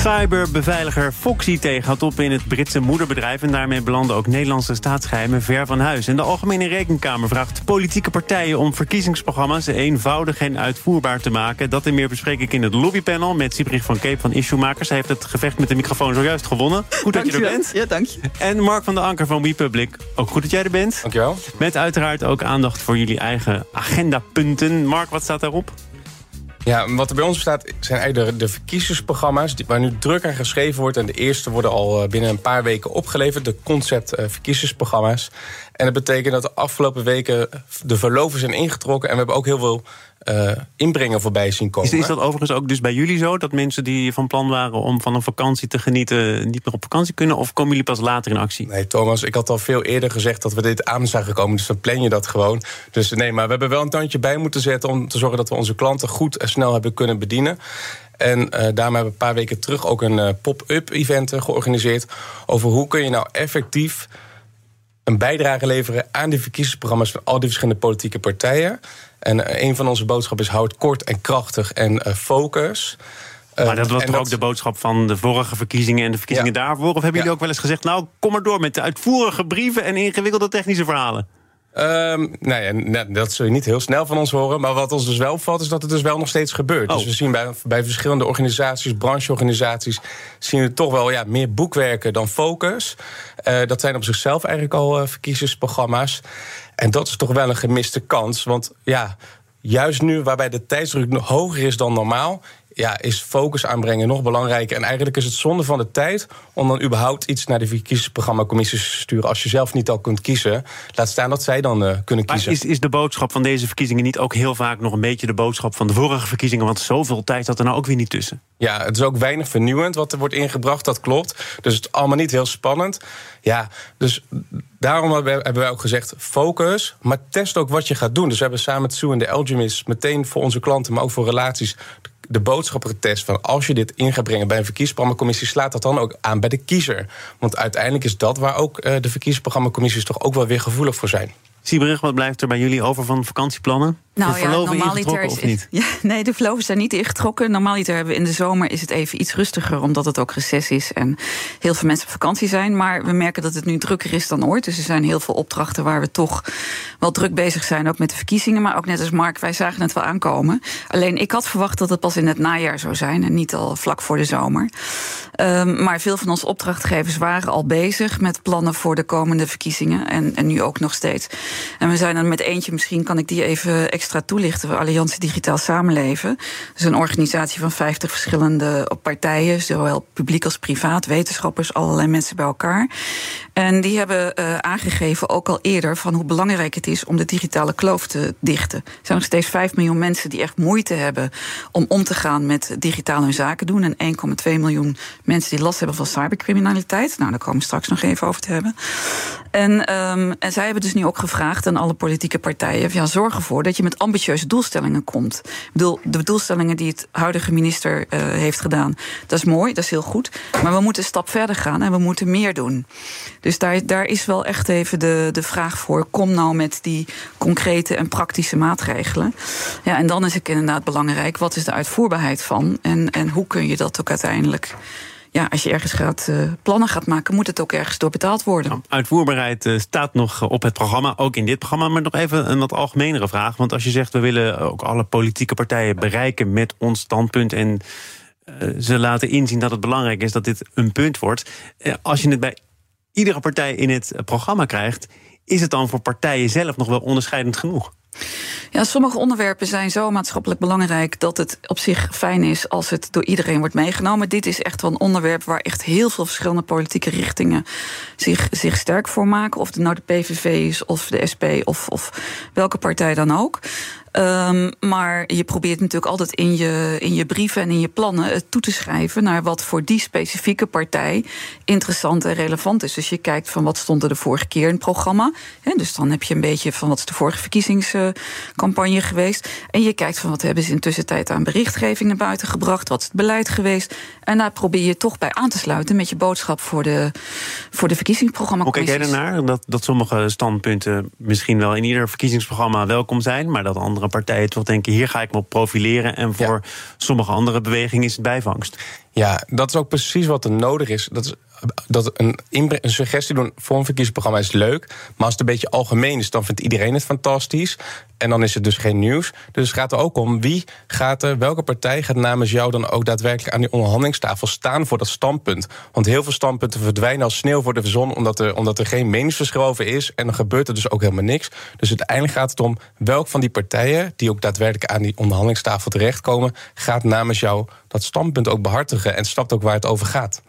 Cyberbeveiliger Foxy houdt op in het Britse moederbedrijf... en daarmee belanden ook Nederlandse staatsgeheimen ver van huis. En de Algemene Rekenkamer vraagt politieke partijen... om verkiezingsprogramma's eenvoudig en uitvoerbaar te maken. Dat en meer bespreek ik in het lobbypanel met Siebrich van Keep van Issuemakers. Hij heeft het gevecht met de microfoon zojuist gewonnen. Goed dat je er bent. Ja, dank je. En Mark van der Anker van WePublic. Ook goed dat jij er bent. Dankjewel. Met uiteraard ook aandacht voor jullie eigen agendapunten. Mark, wat staat daarop? Ja, wat er bij ons staat zijn eigenlijk de, de verkiezingsprogramma's... Die, waar nu druk aan geschreven wordt. En de eerste worden al eh, binnen een paar weken opgeleverd. De concept uh. En dat betekent dat de afgelopen weken de verloven zijn ingetrokken. En we hebben ook heel veel uh, inbrengen voorbij zien komen. Is, is, dat overigens ook dus bij jullie zo? Dat mensen die van plan waren om van een vakantie te genieten... niet meer op vakantie kunnen? Of komen jullie pas later in actie? Nee, Thomas, ik had al veel eerder gezegd dat we dit aan zagen komen. Dus dan plan je dat gewoon. Dus nee, maar we hebben wel een tandje bij moeten zetten... om te zorgen dat we onze klanten goed en snel hebben kunnen bedienen. En uh, daarom hebben we een paar weken terug ook een uh, pop-up event georganiseerd... over hoe kun je nou effectief een bijdrage leveren aan de verkiezingsprogramma's van al die verschillende politieke partijen. En uh, een van onze boodschappen is houd kort en krachtig en uh, focus. Uh, maar dat was toch dat... ook de boodschap van de vorige verkiezingen en de verkiezingen ja. daarvoor? Of hebben jullie ja. ook wel eens gezegd, nou, kom maar door met de uitvoerige brieven en ingewikkelde technische verhalen? Um, nou ja, dat zul je niet heel snel van ons horen. Maar wat ons dus wel opvalt, is dat het dus wel nog steeds gebeurt. Oh. Dus we zien bij, bij verschillende organisaties, brancheorganisaties... zien we toch wel ja, meer boekwerken dan focus. Uh, dat zijn op zichzelf eigenlijk al uh, verkiezingsprogramma's. En dat is toch wel een gemiste kans. Want ja, juist nu, waarbij de tijdsdruk hoger is dan normaal ja, is focus aanbrengen nog belangrijker. En eigenlijk is het zonde van de tijd om dan überhaupt iets naar de verkiezingsprogrammacommissies te sturen. Als je zelf niet al kunt kiezen, laat staan dat zij dan uh, kunnen kiezen. Maar is, is de boodschap van deze verkiezingen niet ook heel vaak nog een beetje de boodschap van de vorige verkiezingen? Want zoveel tijd zat er nou ook weer niet tussen. Ja, het is ook weinig vernieuwend wat er wordt ingebracht, dat klopt. Dus het is allemaal niet heel spannend. Ja, dus daarom hebben wij ook gezegd: focus, maar test ook wat je gaat doen. Dus we hebben samen met Sue en de Algemis meteen voor onze klanten, maar ook voor relaties de boodschappertest van als je dit in gaat brengen bij een verkiezingsprogrammacommissie, slaat dat dan ook aan bij de kiezer. Want uiteindelijk is dat waar ook uh, de verkiezingsprogrammacommissies toch ook wel weer gevoelig voor zijn. Siebrug, wat blijft er bij jullie over van vakantieplannen? Nou de ja, verloven ingetrokken is, of niet? Ja, nee, de verloven zijn niet ingetrokken. Normaaliter hebben we in de zomer is het even iets rustiger, omdat het ook reces is en heel veel mensen op vakantie zijn. Maar we merken dat het nu drukker is dan ooit. Dus er zijn heel veel opdrachten waar we toch wel druk bezig zijn, ook met de verkiezingen. Maar ook net als Mark, wij zagen het wel aankomen. Alleen ik had verwacht dat het pas in het najaar zou zijn en niet al vlak voor de zomer. Um, maar veel van onze opdrachtgevers waren al bezig met plannen voor de komende verkiezingen. En, en nu ook nog steeds. En we zijn er met eentje, misschien kan ik die even extra toelichten. Alliantie Digitaal Samenleven. Dat is een organisatie van 50 verschillende partijen, zowel publiek als privaat, wetenschappers, allerlei mensen bij elkaar. En die hebben uh, aangegeven, ook al eerder, van hoe belangrijk het is om de digitale kloof te dichten. Er zijn nog steeds 5 miljoen mensen die echt moeite hebben om om te gaan met digitaal hun zaken doen. En 1,2 miljoen mensen die last hebben van cybercriminaliteit. Nou, daar komen we straks nog even over te hebben. En, um, en zij hebben dus nu ook gevraagd aan alle politieke partijen: ja, zorg ervoor dat je met ambitieuze doelstellingen komt. Ik bedoel, de doelstellingen die het huidige minister uh, heeft gedaan, dat is mooi, dat is heel goed. Maar we moeten een stap verder gaan en we moeten meer doen. Dus daar, daar is wel echt even de, de vraag voor: kom nou met die concrete en praktische maatregelen. Ja, en dan is het inderdaad belangrijk: wat is de uitvoerbaarheid van en, en hoe kun je dat ook uiteindelijk ja, als je ergens gaat, uh, plannen gaat maken, moet het ook ergens door betaald worden. Nou, uitvoerbaarheid uh, staat nog op het programma, ook in dit programma. Maar nog even een wat algemenere vraag. Want als je zegt, we willen ook alle politieke partijen bereiken met ons standpunt. En uh, ze laten inzien dat het belangrijk is dat dit een punt wordt. als je het bij iedere partij in het programma krijgt, is het dan voor partijen zelf nog wel onderscheidend genoeg? Ja, sommige onderwerpen zijn zo maatschappelijk belangrijk dat het op zich fijn is als het door iedereen wordt meegenomen. Dit is echt wel een onderwerp waar echt heel veel verschillende politieke richtingen zich, zich sterk voor maken. Of het nou de PVV is, of de SP, of, of welke partij dan ook. Um, maar je probeert natuurlijk altijd in je, in je brieven en in je plannen het toe te schrijven naar wat voor die specifieke partij interessant en relevant is. Dus je kijkt van wat stond er de vorige keer in het programma. Dus dan heb je een beetje van wat is de vorige verkiezingscampagne geweest. En je kijkt van wat hebben ze in tussentijd aan berichtgeving naar buiten gebracht. Wat is het beleid geweest. En daar probeer je toch bij aan te sluiten met je boodschap voor de, voor de verkiezingsprogramma. Hoe kijk jij ernaar? Dat, dat sommige standpunten misschien wel in ieder verkiezingsprogramma welkom zijn, maar dat andere partijen toch denken: hier ga ik me op profileren. En voor sommige andere bewegingen is het bijvangst. Ja, dat is ook precies wat er nodig is. Dat is dat een, een suggestie doen voor een verkiezingsprogramma is leuk. Maar als het een beetje algemeen is, dan vindt iedereen het fantastisch. En dan is het dus geen nieuws. Dus het gaat er ook om wie gaat er, welke partij gaat namens jou dan ook daadwerkelijk aan die onderhandelingstafel staan voor dat standpunt. Want heel veel standpunten verdwijnen als sneeuw voor de zon, omdat er, omdat er geen meningsverschil over is. En dan gebeurt er dus ook helemaal niks. Dus uiteindelijk gaat het om welk van die partijen, die ook daadwerkelijk aan die onderhandelingstafel terechtkomen, gaat namens jou dat standpunt ook behartigen en snapt ook waar het over gaat.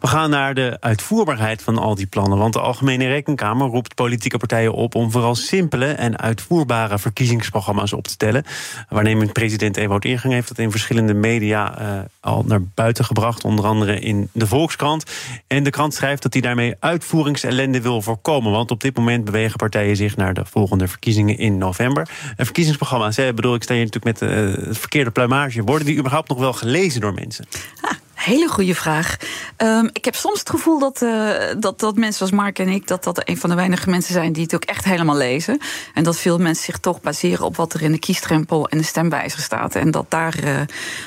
We gaan naar de uitvoerbaarheid van al die plannen. Want de Algemene Rekenkamer roept politieke partijen op om vooral simpele en uitvoerbare verkiezingsprogramma's op te stellen. Waarnemend president Ewout Ingang heeft dat in verschillende media uh, al naar buiten gebracht. Onder andere in de Volkskrant. En de krant schrijft dat hij daarmee uitvoeringsellende wil voorkomen. Want op dit moment bewegen partijen zich naar de volgende verkiezingen in november. En verkiezingsprogramma's, hè, bedoel, ik sta hier natuurlijk met uh, het verkeerde pluimage. Worden die überhaupt nog wel gelezen door mensen? Hele goede vraag. Um, ik heb soms het gevoel dat, uh, dat, dat mensen zoals Mark en ik... dat dat een van de weinige mensen zijn die het ook echt helemaal lezen. En dat veel mensen zich toch baseren op wat er in de kiestrempel en de stemwijzer staat. En dat daar uh,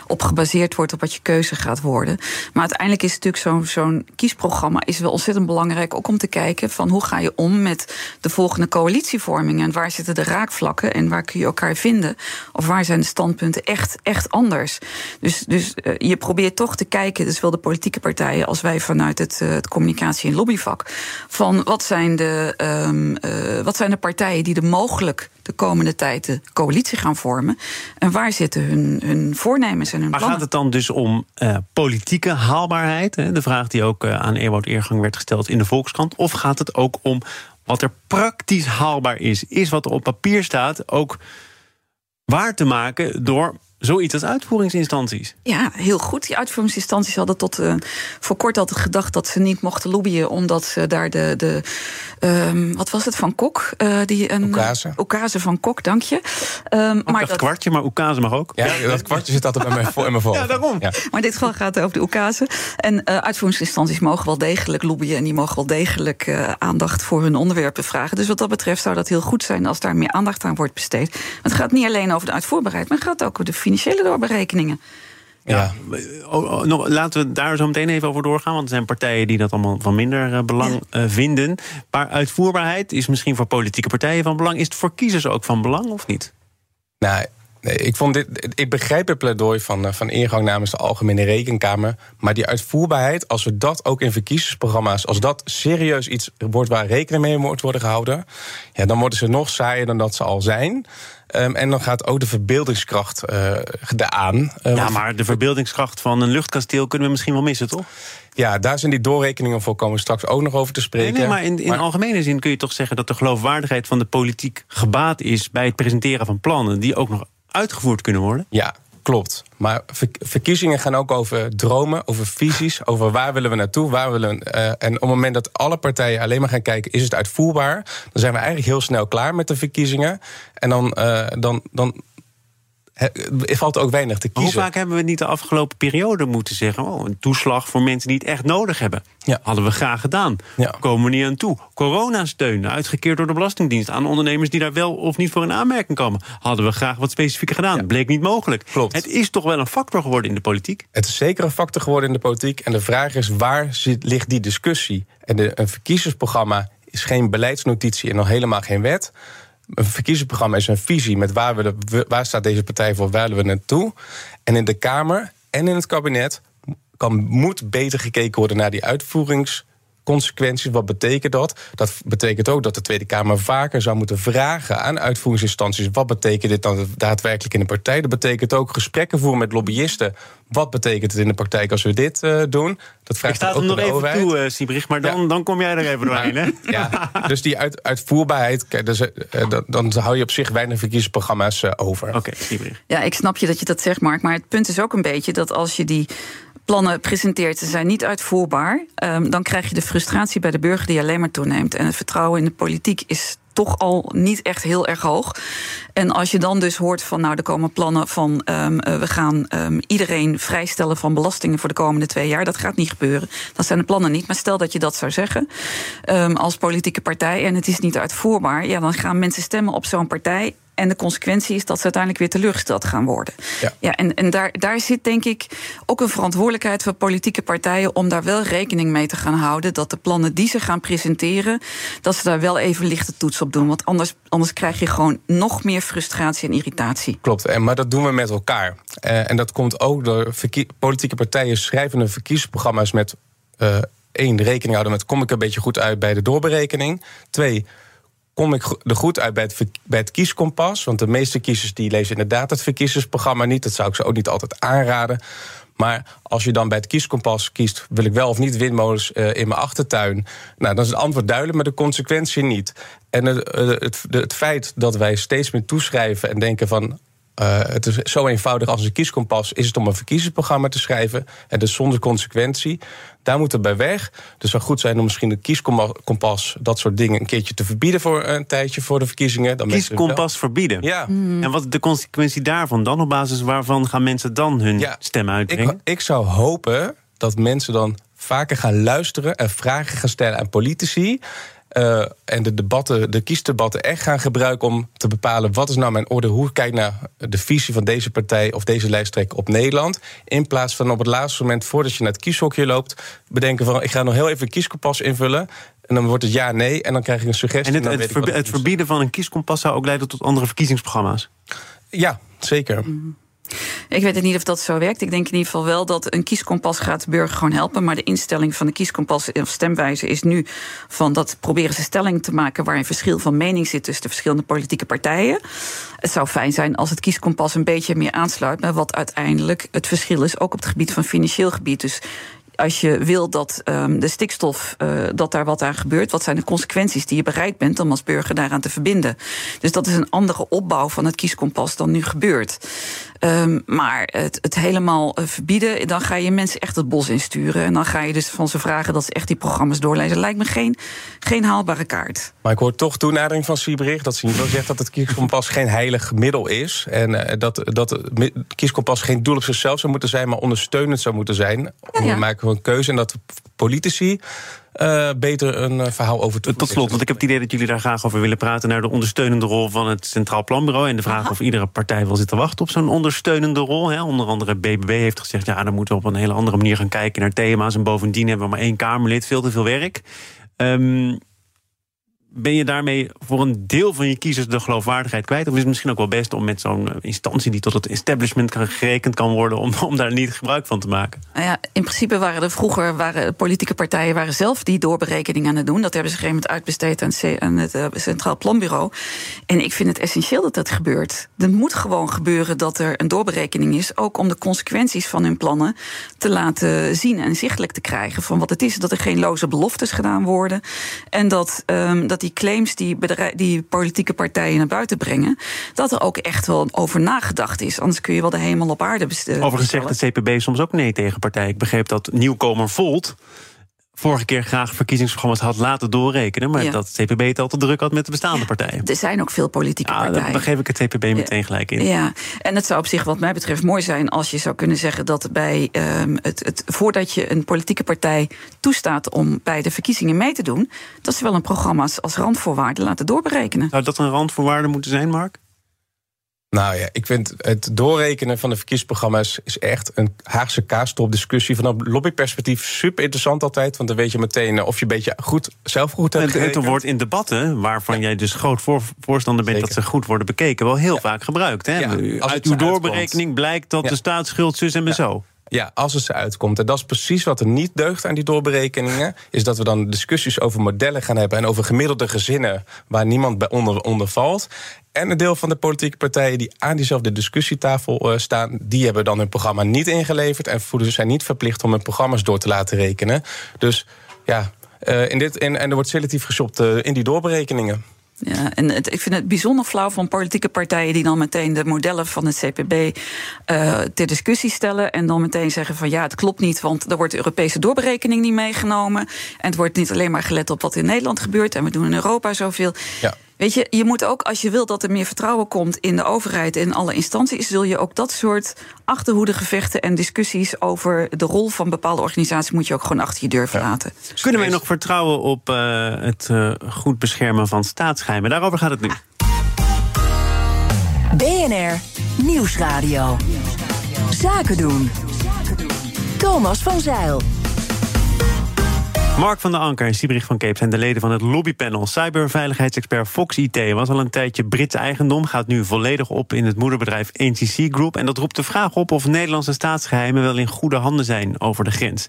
op gebaseerd wordt op wat je keuze gaat worden. Maar uiteindelijk is natuurlijk zo'n zo'n kiesprogramma is wel ontzettend belangrijk... ook om te kijken van hoe ga je om met de volgende coalitievorming... en waar zitten de raakvlakken en waar kun je elkaar vinden... of waar zijn de standpunten echt, echt anders. Dus, dus uh, je probeert toch te kijken kijken, dus wel de politieke partijen als wij vanuit het, uh, het communicatie- en lobbyvak, van wat zijn, de, um, uh, wat zijn de partijen die er mogelijk de komende tijd de coalitie gaan vormen. En waar zitten hun, hun voornemens en hun maar plannen. gaat het dan dus om uh, politieke haalbaarheid? Hè? De vraag die ook aan Ewout Eergang werd gesteld in de Volkskrant. Of gaat het ook om wat er praktisch haalbaar is? Is wat er op papier staat ook waar te maken door zoiets als uitvoeringsinstanties. Ja, heel goed. Die uitvoeringsinstanties hadden tot uh, voor kort altijd gedacht dat ze niet mochten lobbyen, omdat ze daar de. de um, wat was het van Kok? Uh, die een, Oekase. Oekase van Kok, dank je. Um, maar dat kwartje, maar Oekase mag ook. Ja, dat kwartje zit altijd bij mij voor in mijn voor. Ja, daarom. Ja. Maar in dit geval gaat het over de Oekase. En uh, uitvoeringsinstanties mogen wel degelijk lobbyen en die mogen wel degelijk uh, aandacht voor hun onderwerpen vragen. Dus wat dat betreft zou dat heel goed zijn als daar meer aandacht aan wordt besteed. Het gaat niet alleen over de uitvoerbaarheid, maar het gaat ook over de financiële doorberekeningen. Ja, ja. nog, laten we daar zo meteen even over doorgaan. Want er zijn partijen die dat allemaal van minder uh, belang ja. uh, vinden. Maar uitvoerbaarheid is misschien voor politieke partijen van belang. Is het voor kiezers ook van belang of niet? Nou, Nee, ik, vond dit, ik begrijp het pleidooi van, van ingang namens de Algemene Rekenkamer. Maar die uitvoerbaarheid, als we dat ook in verkiezingsprogramma's, als dat serieus iets wordt waar rekening mee moet worden gehouden, ja, dan worden ze nog saaier dan dat ze al zijn. Um, en dan gaat ook de verbeeldingskracht uh, aan. Uh, ja, maar de verbeeldingskracht van een luchtkasteel kunnen we misschien wel missen, toch? Ja, daar zijn die doorrekeningen voor komen straks ook nog over te spreken. Nee, nee maar in, in maar... algemene zin kun je toch zeggen dat de geloofwaardigheid van de politiek gebaat is bij het presenteren van plannen die ook nog uitgevoerd kunnen worden? Ja, klopt. Maar verkiezingen gaan ook over dromen, over visies, over waar willen we naartoe, waar willen we, uh, en op het moment dat alle partijen alleen maar gaan kijken, is het uitvoerbaar, dan zijn we eigenlijk heel snel klaar met de verkiezingen. En dan, uh, dan, dan er valt ook weinig te kiezen. Hoe vaak hebben we niet de afgelopen periode moeten zeggen... Oh, een toeslag voor mensen die het echt nodig hebben? Ja. Hadden we graag gedaan. Ja. Komen we niet aan toe. Coronasteun, uitgekeerd door de Belastingdienst... aan ondernemers die daar wel of niet voor in aanmerking komen. Hadden we graag wat specifieker gedaan. Ja. Bleek niet mogelijk. Klopt. Het is toch wel een factor geworden in de politiek? Het is zeker een factor geworden in de politiek. En de vraag is, waar zit, ligt die discussie? En de, een verkiezingsprogramma is geen beleidsnotitie... en nog helemaal geen wet... Een verkiezingsprogramma is een visie met waar, we waar staat deze partij voor, waar willen we naartoe. En in de Kamer en in het kabinet kan, moet beter gekeken worden naar die uitvoerings consequenties. Wat betekent dat? Dat betekent ook dat de Tweede Kamer vaker zou moeten vragen aan uitvoeringsinstanties: wat betekent dit dan daadwerkelijk in de partij? Dat betekent ook gesprekken voeren met lobbyisten. Wat betekent het in de praktijk als we dit uh, doen? Dat vraagt Ik sta er nog even overheid. toe, uh, Siebrich, maar dan, dan kom jij er even doorheen. Hè? Ja, dus die uit, uitvoerbaarheid, kijk, dus, uh, dan, dan hou je op zich weinig verkiezingsprogramma's over. Oké, okay, Ja, ik snap je dat je dat zegt, Mark. Maar het punt is ook een beetje dat als je die plannen presenteert, ze zijn niet uitvoerbaar, um, dan krijg je de frustratie bij de burger die alleen maar toeneemt. En het vertrouwen in de politiek is toch al niet echt heel erg hoog. En als je dan dus hoort van, nou, er komen plannen van, um, we gaan um, iedereen vrijstellen van belastingen voor de komende twee jaar, dat gaat niet gebeuren. Dat zijn de plannen niet. Maar stel dat je dat zou zeggen als politieke partij en het is niet uitvoerbaar, ja, dan gaan mensen stemmen op zo'n partij en de consequentie is dat ze uiteindelijk weer teleurgesteld gaan worden. Ja. ja en en daar, daar zit denk ik ook een verantwoordelijkheid voor politieke partijen om daar wel rekening mee te gaan houden. Dat de plannen die ze gaan presenteren, dat ze daar wel even lichte toets op doen. Want anders, anders krijg je gewoon nog meer frustratie en irritatie. Klopt, en, maar dat doen we met elkaar. Uh, en dat komt ook door politieke partijen schrijvende verkiezingsprogramma's met. Uh, één, rekening houden met kom ik een beetje goed uit bij de doorberekening. Twee, kom ik er goed uit bij het, bij het kieskompas. Want de meeste kiezers die lezen inderdaad het verkiezingsprogramma niet. Dat zou ik ze ook niet altijd aanraden. Maar als je dan bij het kieskompas kiest, wil ik wel of niet windmolens uh, in mijn achtertuin? Nou, dan is het antwoord duidelijk, maar de consequentie niet. En het, het, het, feit dat wij steeds meer toeschrijven en denken van. Uh, het is zo eenvoudig als een kieskompas is het om een verkiezingsprogramma te schrijven. En dus zonder consequentie. Daar moet het bij weg. Dus het zou goed zijn om misschien de kieskompas, dat soort dingen, een keertje te verbieden voor een tijdje voor de verkiezingen. Dan kieskompas verbieden? Ja. Mm. En wat is de consequentie daarvan dan? Op basis waarvan gaan mensen dan hun ja, stem uitbrengen? Ik, ik zou hopen dat mensen dan vaker gaan luisteren en vragen gaan stellen aan politici. Uh, en de debatten, de kiesdebatten echt gaan gebruiken om te bepalen wat is nou mijn orde, hoe kijk naar de visie van deze partij of deze lijsttrekker op Nederland. In plaats van op het laatste moment, voordat je naar het kieshokje loopt, bedenken van ik ga nog heel even een kieskompas invullen. En dan wordt het ja, nee. En dan krijg je een suggestie. En het, het, het verbieden van een kieskompas zou ook leiden tot andere verkiezingsprogramma's? Ja, zeker. Mhm. Ik weet niet of dat zo werkt. Ik denk in ieder geval wel dat een kieskompas gaat de burger gewoon helpen. Maar de instelling van de kieskompas of stemwijze is nu van dat proberen ze stelling te maken waar een verschil van mening zit tussen de verschillende politieke partijen. Het zou fijn zijn als het kieskompas een beetje meer aansluit bij wat uiteindelijk het verschil is, ook op het gebied van financieel gebied. Dus als je wil dat um, de stikstof, uh, dat daar wat aan gebeurt, wat zijn de consequenties die je bereid bent om als burger daaraan te verbinden? Dus dat is een andere opbouw van het kieskompas dan nu gebeurt. Um, maar het, het helemaal uh, verbieden, dan ga je mensen echt het bos insturen. En dan ga je dus van ze vragen dat ze echt die programma's doorlezen. Lijkt me geen, geen haalbare kaart. Maar ik hoor toch toenadering van Siebrich dat ze niet wel zegt dat het kieskompas geen heilig middel is. En uh, dat, dat het kieskompas geen doel op zichzelf zou moeten zijn, maar ondersteunend zou moeten zijn. Om ja, ja. maken van een keuze. En dat politici uh, beter een uh, verhaal over te Tot slot, want ik heb het idee dat jullie daar graag over willen praten... naar de ondersteunende rol van het Centraal Planbureau... en de vraag Aha. of iedere partij wel zit te wachten op zo'n ondersteunende rol. Hè. Onder andere BBB heeft gezegd... ja, dan moeten we op een hele andere manier gaan kijken naar thema's... en bovendien hebben we maar één Kamerlid, veel te veel werk. Um, ben je daarmee voor een deel van je kiezers de geloofwaardigheid kwijt? Of is het misschien ook wel best om met zo'n eh, instantie die tot het establishment gerekend kan worden, om, daar niet gebruik van te maken? Nou ja, in principe waren er vroeger waren politieke partijen waren zelf die doorberekening aan het doen. Dat hebben ze op een gegeven moment uitbesteed aan, het uh, Centraal Planbureau. En ik vind het essentieel dat dat gebeurt. Er moet gewoon gebeuren dat er een doorberekening is, ook om de consequenties van hun plannen te laten zien en zichtelijk te krijgen van wat het is. Dat er geen loze beloftes gedaan worden. En dat, um, dat claims die, die politieke partijen naar buiten brengen, dat er ook echt wel over nagedacht is. Anders kun je wel de hemel op aarde bestellen. Overigens zegt de CPB soms ook nee tegen partijen. Ik begreep dat nieuwkomer Volt vorige keer graag verkiezingsprogramma's had laten doorrekenen. Maar ja. dat het CPB het al te druk had met de bestaande ja, partijen. Er zijn ook veel politieke ja, partijen. Daar geef ik het CPB meteen gelijk in. Ja, en het zou op zich wat mij betreft mooi zijn als je zou kunnen zeggen dat bij um, het, het, voordat je een politieke partij toestaat om bij de verkiezingen mee te doen, dat ze wel een programma's als randvoorwaarde laten doorberekenen. Zou dat een randvoorwaarde moeten zijn, Mark? Nou ja, ik vind het doorrekenen van de verkiezingsprogramma's is echt een Haagse kaastop-discussie. Van een lobbyperspectief super interessant altijd. Want dan weet je meteen of je een beetje goed zelf goed hebt En het wordt in debatten, waarvan ja. jij dus groot voor, voorstander bent Zeker. dat ze goed worden bekeken, wel heel ja. vaak gebruikt. Hè? Ja, Uit uw doorberekening uitkomt. blijkt dat de staatsschuld zus en zo. Ja, als het ze uitkomt. En dat is precies wat er niet deugt aan die doorberekeningen. Is dat we dan discussies over modellen gaan hebben. En over gemiddelde gezinnen waar niemand bij onder, valt. En een deel van de politieke partijen die aan diezelfde discussietafel uh, staan, die hebben dan hun programma niet ingeleverd. En voelen zijn niet verplicht om hun programma's door te laten rekenen. Dus ja, uh, in dit, in, en er wordt selectief geshopt uh, in die doorberekeningen. Ja, en ik vind het bijzonder flauw van politieke partijen die dan meteen de modellen van het CPB uh, ter discussie stellen. En dan meteen zeggen van ja, het klopt niet, want er wordt de Europese doorberekening niet meegenomen. En het wordt niet alleen maar gelet op wat in Nederland gebeurt. En we doen in Europa zoveel. Ja. Weet je, je moet ook, als je wilt dat er meer vertrouwen komt in de overheid en in alle instanties, zul je ook dat soort achterhoedegevechten en discussies over de rol van bepaalde organisaties moet je ook gewoon achter je deur verlaten. Ja. Kunnen wij nog vertrouwen op uh, het uh, goed beschermen van staatsgeheimen? Daarover gaat het nu. BNR Nieuwsradio. Zaken doen. Thomas van Zeil. Mark van der Anker en Siebrich van Keep zijn de leden van het lobbypanel. Cyberveiligheidsexpert Fox IT was al een tijdje Brits eigendom, gaat nu volledig op in het moederbedrijf NCC Group. En dat roept de vraag op of Nederlandse staatsgeheimen wel in goede handen zijn over de grens.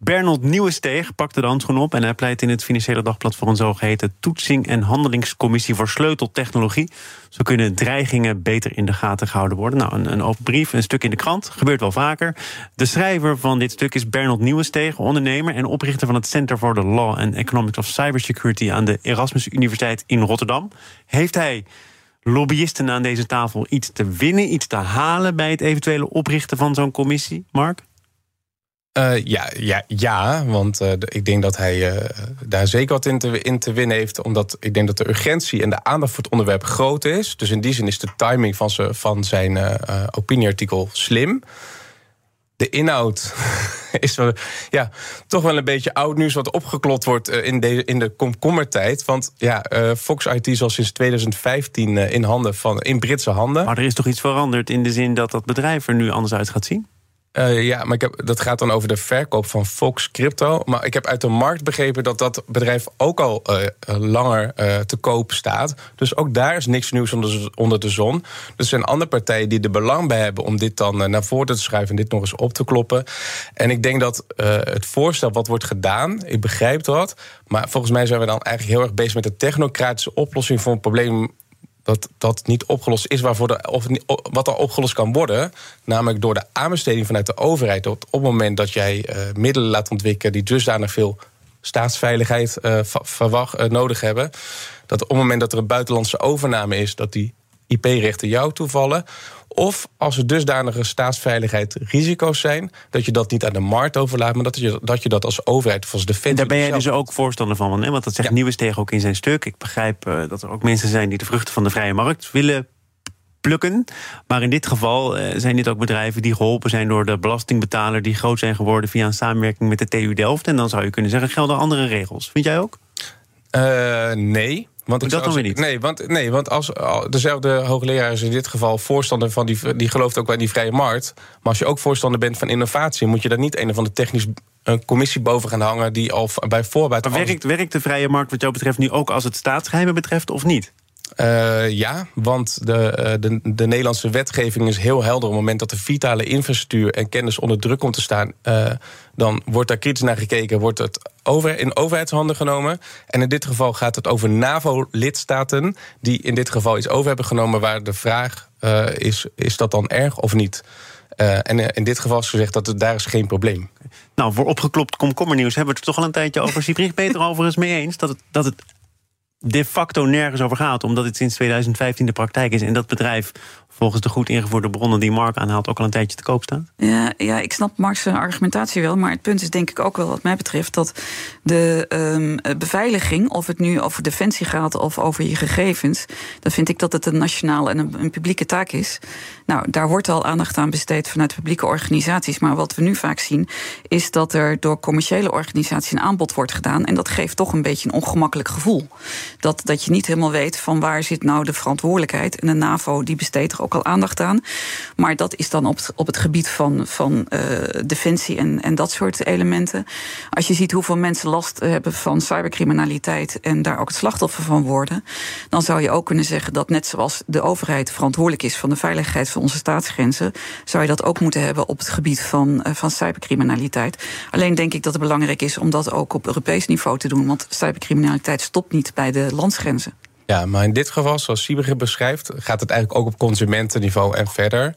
Bernold Nieuwensteeg pakte de handschoen op en hij pleit in het Financiële Dagblad voor een zogeheten toetsing- en handelingscommissie voor sleuteltechnologie. Zo kunnen dreigingen beter in de gaten gehouden worden. Nou, een, een open brief, een stuk in de krant, gebeurt wel vaker. De schrijver van dit stuk is Bernold Nieuwensteeg, ondernemer en oprichter van het Center for the Law and Economics of Cybersecurity aan de Erasmus Universiteit in Rotterdam. Heeft hij lobbyisten aan deze tafel iets te winnen, iets te halen bij het eventuele oprichten van zo'n commissie, Mark? Uh, ja, ja, ja, want uh, ik denk dat hij uh, daar zeker wat in te, in te, winnen heeft. Omdat ik denk dat de urgentie en de aandacht voor het onderwerp groot is. Dus in die zin is de timing van, van zijn opinieartikel slim. De inhoud is ja, toch wel een beetje oud nieuws wat opgeklot wordt in de, in de komkommertijd. Want ja, Fox IT is al sinds 2015 in, handen van, in Britse handen. Maar er is toch iets veranderd in de zin dat dat bedrijf er nu anders uit gaat zien? Uh, ja, maar ik heb, dat gaat dan over de verkoop van Fox Crypto. Maar ik heb uit de markt begrepen dat dat bedrijf ook al uh, langer uh, te koop staat. Dus ook daar is niks nieuws onder, onder de zon. Er zijn andere partijen die er belang bij hebben om dit dan naar voren te schuiven en dit nog eens op te kloppen. En ik denk dat het voorstel wat wordt gedaan, ik begrijp dat. Maar volgens mij zijn we dan eigenlijk heel erg bezig met de technocratische oplossing voor een probleem dat dat niet opgelost is waarvoor de, of wat er opgelost kan worden. Namelijk door de aanbesteding vanuit de overheid. Op het moment dat jij uh, middelen laat ontwikkelen die dusdanig veel staatsveiligheid uh, verwacht, uh, nodig hebben. Dat op het moment dat er een buitenlandse overname is, dat die IP-rechten jou toevallen. Of als er dusdanige staatsveiligheid risico's zijn, dat je dat niet aan de markt overlaat, maar dat je dat, je dat als overheid of als defensie. Daar ben jij dus ook voorstander van, want dat zegt ja. Nieuwensteeg ook in zijn stuk. Ik begrijp uh, dat er ook mensen zijn die de vruchten van de vrije markt willen plukken. Maar in dit geval uh, zijn dit ook bedrijven die geholpen zijn door de belastingbetaler, die groot zijn geworden via een samenwerking met de TU Delft. En dan zou je kunnen zeggen, gelden andere regels. Vind jij ook? Uh, nee. Want ik dat dan weer niet? Nee, want, nee, want als dezelfde hoogleraar is in dit geval voorstander van die, die gelooft ook wel in die vrije markt. Maar als je ook voorstander bent van innovatie, moet je daar niet een of andere technisch een commissie boven gaan hangen die al bij voorbaat. Maar werkt, werkt de vrije markt wat jou betreft nu ook als het staatsgeheimen betreft of niet? Uh, ja, want de, uh, de, de, Nederlandse wetgeving is heel helder. Op het moment dat de vitale infrastructuur en kennis onder druk komt te staan, uh, dan wordt daar kritisch naar gekeken, wordt het over, in overheidshanden genomen. En in dit geval gaat het over NAVO-lidstaten, die in dit geval iets over hebben genomen, waar de vraag is: is dat dan erg of niet? en in dit geval is gezegd dat daar is geen probleem. Nou, voor opgeklopt komkommernieuws hebben we het er toch al een tijdje over. Siebrich Peter overigens mee eens dat het, dat het de facto nergens over gaat, omdat het sinds 2015 de praktijk is en dat bedrijf volgens de goed ingevoerde bronnen die Mark aanhaalt ook al een tijdje te koop staat? Ja, ja ik snap Mark's argumentatie wel, maar het punt is denk ik ook wel wat mij betreft dat de um, beveiliging, of het nu over defensie gaat of over je gegevens, dan vind ik dat het een nationale en een, een publieke taak is. Nou, daar wordt al aandacht aan besteed vanuit publieke organisaties, maar wat we nu vaak zien is dat er door commerciële organisaties een aanbod wordt gedaan en dat geeft toch een beetje een ongemakkelijk gevoel. Dat, dat je niet helemaal weet van waar zit nou de verantwoordelijkheid en de NAVO die besteedt er ook ook al aandacht aan. Maar dat is dan op het, op het gebied van, van uh, defensie en, en dat soort elementen. Als je ziet hoeveel mensen last hebben van cybercriminaliteit en daar ook het slachtoffer van worden, dan zou je ook kunnen zeggen dat net zoals de overheid verantwoordelijk is van de veiligheid van onze staatsgrenzen, zou je dat ook moeten hebben op het gebied van, uh, van cybercriminaliteit. Alleen denk ik dat het belangrijk is om dat ook op Europees niveau te doen, want cybercriminaliteit stopt niet bij de landsgrenzen. Ja, maar in dit geval, zoals Sieber beschrijft, gaat het eigenlijk ook op consumentenniveau en verder.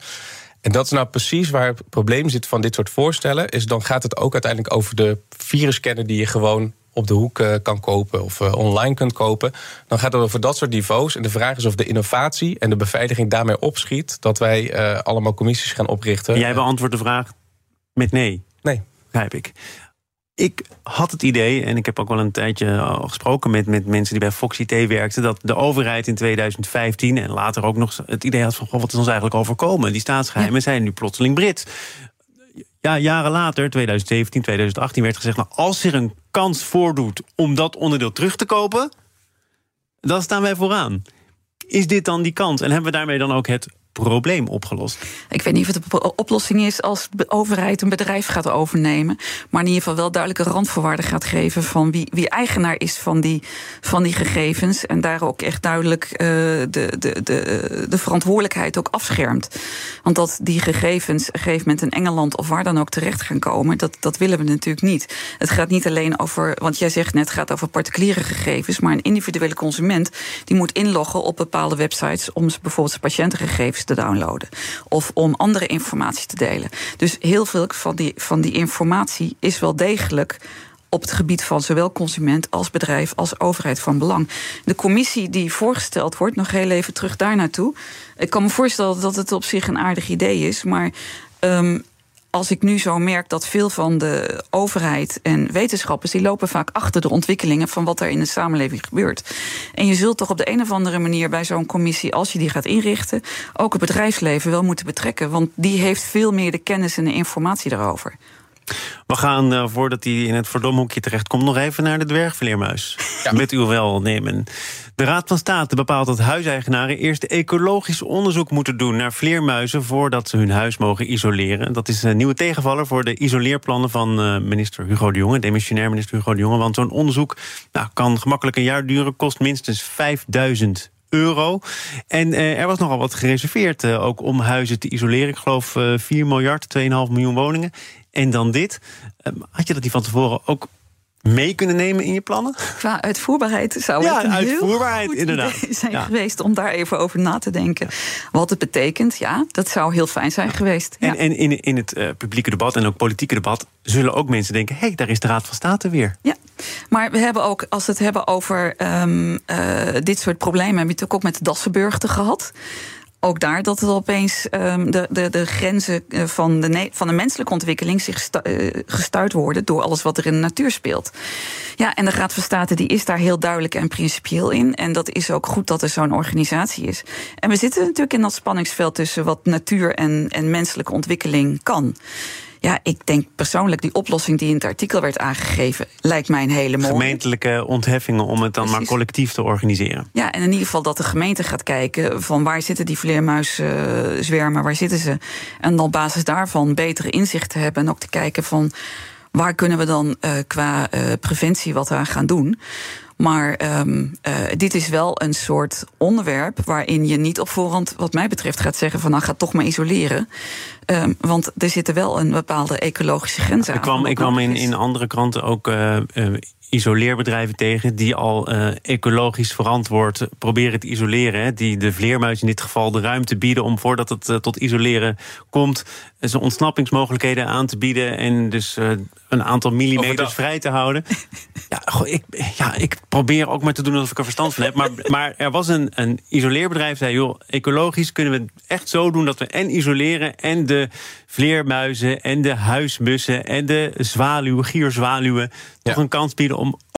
En dat is nou precies waar het probleem zit van dit soort voorstellen. Is dan gaat het ook uiteindelijk over de virusscanner die je gewoon op de hoek uh, kan kopen of uh, online kunt kopen. Dan gaat het over dat soort niveaus. En de vraag is of de innovatie en de beveiliging daarmee opschiet. Dat wij uh, allemaal commissies gaan oprichten. Jij beantwoordt de vraag met nee. Nee. Begrijp ik. Ik had het idee, en ik heb ook wel een tijdje gesproken met, met mensen die bij Fox IT werkten, dat de overheid in 2015 en later ook nog het idee had van: goh, wat is ons eigenlijk overkomen? Die staatsgeheimen ja. zijn nu plotseling Brits. Ja, jaren later, 2017, 2018, werd gezegd: nou, als er een kans voordoet om dat onderdeel terug te kopen, dan staan wij vooraan. Is dit dan die kans? En hebben we daarmee dan ook het probleem opgelost? Ik weet niet of het de oplossing is als de overheid een bedrijf gaat overnemen. Maar in ieder geval wel duidelijke randvoorwaarden gaat geven van wie, wie eigenaar is van die, van die gegevens. En daar ook echt duidelijk uh, de, de, de, de verantwoordelijkheid ook afschermt. Want dat die gegevens op een gegeven moment in Engeland of waar dan ook terecht gaan komen, dat, dat willen we natuurlijk niet. Het gaat niet alleen over, want jij zegt net, het gaat over particuliere gegevens. Maar een individuele consument die moet inloggen op bepaalde websites om bijvoorbeeld zijn patiëntengegevens te downloaden. Of om andere informatie te delen. Dus heel veel van die, van die informatie is wel degelijk op het gebied van zowel consument als bedrijf als overheid van belang. De commissie die voorgesteld wordt, nog heel even terug daar naartoe. Ik kan me voorstellen dat het op zich een aardig idee is, maar. Um, als ik nu zo merk dat veel van de overheid en wetenschappers... die lopen vaak achter de ontwikkelingen van wat er in de samenleving gebeurt. En je zult toch op de een of andere manier bij zo'n commissie... als je die gaat inrichten, ook het bedrijfsleven wel moeten betrekken. Want die heeft veel meer de kennis en de informatie daarover. We gaan, uh, voordat hij in het verdomhoekje terechtkomt... nog even naar de dwergvleermuis. Ja. Met uw welnemen. De Raad van State bepaalt dat huiseigenaren eerst ecologisch onderzoek moeten doen naar vleermuizen voordat ze hun huis mogen isoleren. Dat is een nieuwe tegenvaller voor de isoleerplannen van uh, minister Hugo de Jonge, demissionair minister Hugo de Jonge. Want zo'n onderzoek nou, kan gemakkelijk een jaar duren, kost minstens 5000 euro. En uh, er was nogal wat gereserveerd uh, ook om huizen te isoleren. Ik geloof uh, 4 miljard, 2,5 miljoen woningen. En dan dit. had je dat die van tevoren ook mee kunnen nemen in je plannen? Qua uitvoerbaarheid zou ja, het een uitvoerbaarheid, heel inderdaad. zijn ja. geweest om daar even over na te denken. Wat het betekent, ja, dat zou heel fijn zijn geweest. En, en in, in het uh, publieke debat en ook politieke debat zullen ook mensen denken: hé, hey, daar is de Raad van State weer. Ja, maar we hebben ook, als we het hebben over um, uh, dit soort problemen, heb je het ook met de Dassenburgte gehad ook daar dat het opeens um, de, de, de grenzen van de, van de menselijke ontwikkeling zich uh, gestuurd worden door alles wat er in de natuur speelt. Ja, en de Raad van State die is daar heel duidelijk en principieel in. En dat is ook goed dat er zo'n organisatie is. En we zitten natuurlijk in dat spanningsveld tussen wat natuur en, en menselijke ontwikkeling kan. Ja, ik denk persoonlijk die oplossing die in het artikel werd aangegeven, lijkt mij een hele mooie. Gemeentelijke ontheffingen om het dan Precies. maar collectief te organiseren. Ja, en in ieder geval dat de gemeente gaat kijken van waar zitten die vleermuiszwermen, waar zitten ze? En op basis daarvan betere inzicht te hebben en ook te kijken van waar kunnen we dan uh, qua uh, preventie wat aan gaan doen. Maar um, uh, dit is wel een soort onderwerp waarin je niet op voorhand, wat mij betreft, gaat zeggen van nou ga toch maar isoleren. Um, want er zitten wel een bepaalde ecologische grens aan. Ik kwam, ik kwam in, in andere kranten ook uh, uh, isoleerbedrijven tegen die al ecologisch verantwoord proberen te isoleren. Hè, die de vleermuis in dit geval de ruimte bieden om voordat het tot isoleren komt, zijn ontsnappingsmogelijkheden aan te bieden en dus uh, een aantal millimeters vrij te houden. ja, goh, ik, ja, ik probeer ook maar te doen alsof ik er verstand van heb. Maar, maar er was een, een isoleerbedrijf zei, joh, ecologisch kunnen we het echt zo doen dat we en isoleren en de vleermuizen en de huismussen en de zwaluwen, gierzwaluwen, toch een kans bieden om